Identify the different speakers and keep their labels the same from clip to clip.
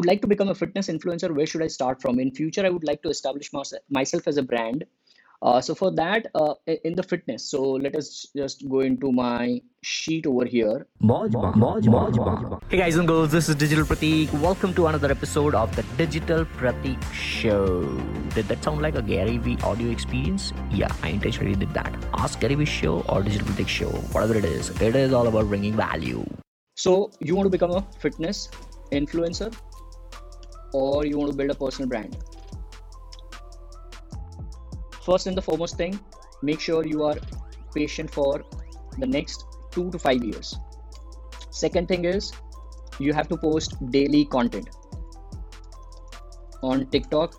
Speaker 1: would like to become a fitness influencer. Where should I start from? In future, I would like to establish myself as a brand uh, so for that, uh, in the fitness, so let us just go into my sheet over here.
Speaker 2: Hey guys and girls, this is Digital Pratik. Welcome to another episode of the Digital Pratik Show. Did that sound like a Gary Vee audio experience? Yeah, I intentionally did that. Ask Gary Vee Show or Digital Pratik Show, whatever it is. It is all about bringing value.
Speaker 1: So you want to become a fitness influencer or you want to build a personal brand? first and the foremost thing make sure you are patient for the next two to five years. Second thing is you have to post daily content on tiktok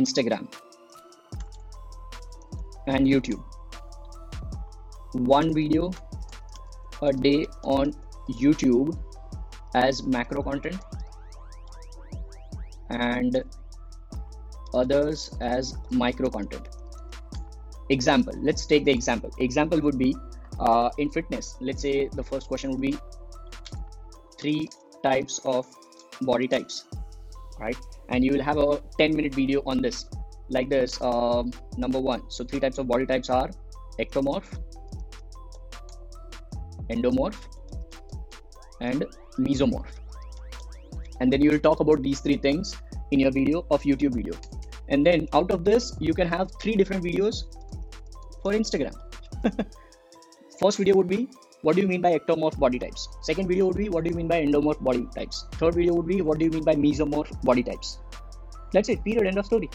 Speaker 1: instagram and youtube. One video a day on youtube as macro content and others as micro content example let's take the example. Example would be uh, in fitness let's say the first question would be three types of body types right? And you will have a 10 minute video on this like this um, number one. So three types of body types are ectomorph endomorph and mesomorph and then you will talk about these three things in your video of youtube video. And then out of this you can have three different videos for instagram. First video would be what do you mean by ectomorph body types? Second video would be what do you mean by endomorph body types? Third video would be what do you mean by mesomorph body types? That's it. Period. End of story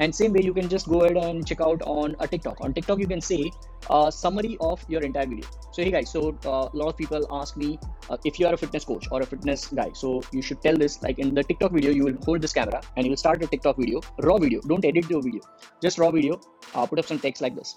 Speaker 1: and same way you can just go ahead and check out on a tiktok. On tiktok you can say a summary of your entire video. So hey guys so uh, a lot of people ask me uh, if you are a fitness coach or a fitness guy so you should tell this like in the tiktok video you will hold this camera and you will start a tiktok video raw video. Don't edit your video just raw video. Uh, put up some text like this.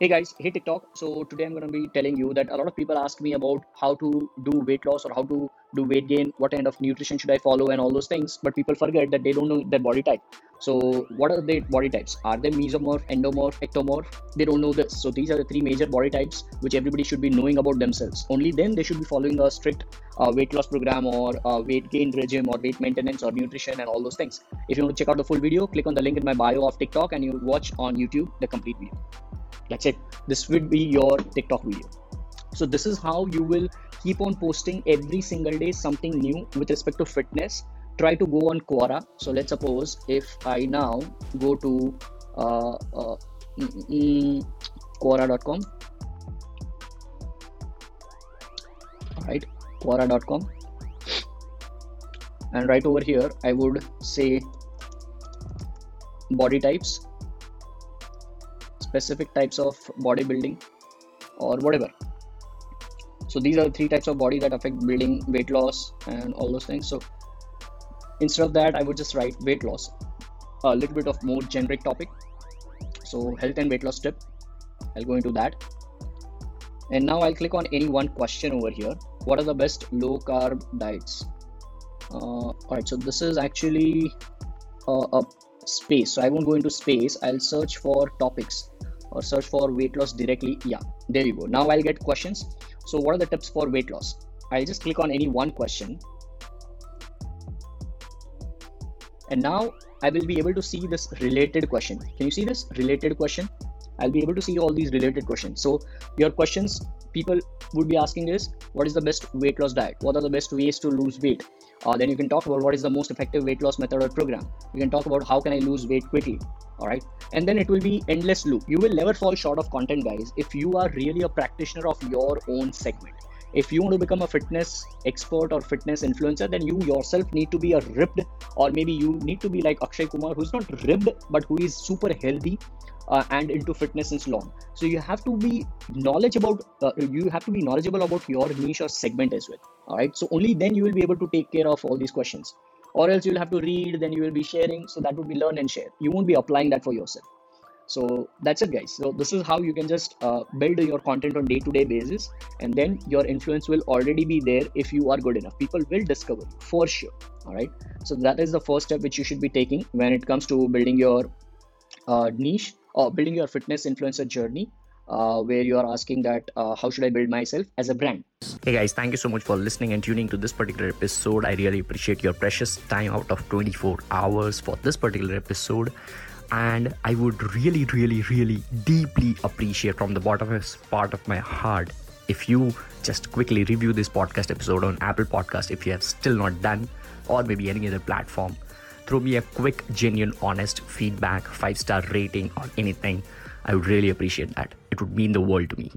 Speaker 1: Hey guys, hey TikTok. So today I'm going to be telling you that a lot of people ask me about how to do weight loss or how to do weight gain, what kind of nutrition should I follow, and all those things. But people forget that they don't know their body type. So what are the body types? Are they mesomorph, endomorph, ectomorph? They don't know this. So these are the three major body types which everybody should be knowing about themselves. Only then they should be following a strict uh, weight loss program or uh, weight gain regime or weight maintenance or nutrition and all those things. If you want to check out the full video, click on the link in my bio of TikTok and you watch on YouTube the complete video that's it this would be your tiktok video so this is how you will keep on posting every single day something new with respect to fitness. Try to go on quora. So let's suppose if i now go to uh, uh, mm, quora.com all right quora.com and right over here i would say body types specific types of bodybuilding or whatever so these are the three types of body that affect building weight loss and all those things. So instead of that i would just write weight loss a little bit of more generic topic. So health and weight loss tip i'll go into that. And now i'll click on any one question over here. What are the best low carb diets? Uh, all right so this is actually uh, a space. So i won't go into space. I'll search for topics or search for weight loss directly. Yeah there you go. Now i'll get questions so what are the tips for weight loss? I'll just click on any one question. And now i will be able to see this related question. Can you see this related question i'll be able to see all these related questions. So your questions people would be asking is what is the best weight loss diet? What are the best ways to lose weight? Uh, then you can talk about what is the most effective weight loss method or program. You can talk about how can i lose weight quickly all right? And then it will be endless loop. You will never fall short of content guys if you are really a practitioner of your own segment. If you want to become a fitness expert or fitness influencer then you yourself need to be a ripped or maybe you need to be like akshay kumar who's not ripped but who is super healthy uh, and into fitness and so on so you have to be knowledgeable uh, you have to be knowledgeable about your niche or segment as well. All right? So only then you will be able to take care of all these questions. Or else you'll have to read then you will be sharing. So that would be learn and share. You won't be applying that for yourself. So that's it guys. So this is how you can just uh, build your content on day to day basis. And then your influence will already be there if you are good enough. People will discover you for sure. All right? So that is the first step which you should be taking when it comes to building your uh, niche or building your fitness influencer journey uh, where you are asking that uh, how should I build myself as a brand.
Speaker 2: Hey guys, thank you so much for listening and tuning to this particular episode. I really appreciate your precious time out of 24 hours for this particular episode. And I would really, really, really deeply appreciate from the bottomest part of my heart if you just quickly review this podcast episode on Apple Podcast if you have still not done, or maybe any other platform. Throw me a quick, genuine, honest feedback, five star rating, or anything. I would really appreciate that. It would mean the world to me.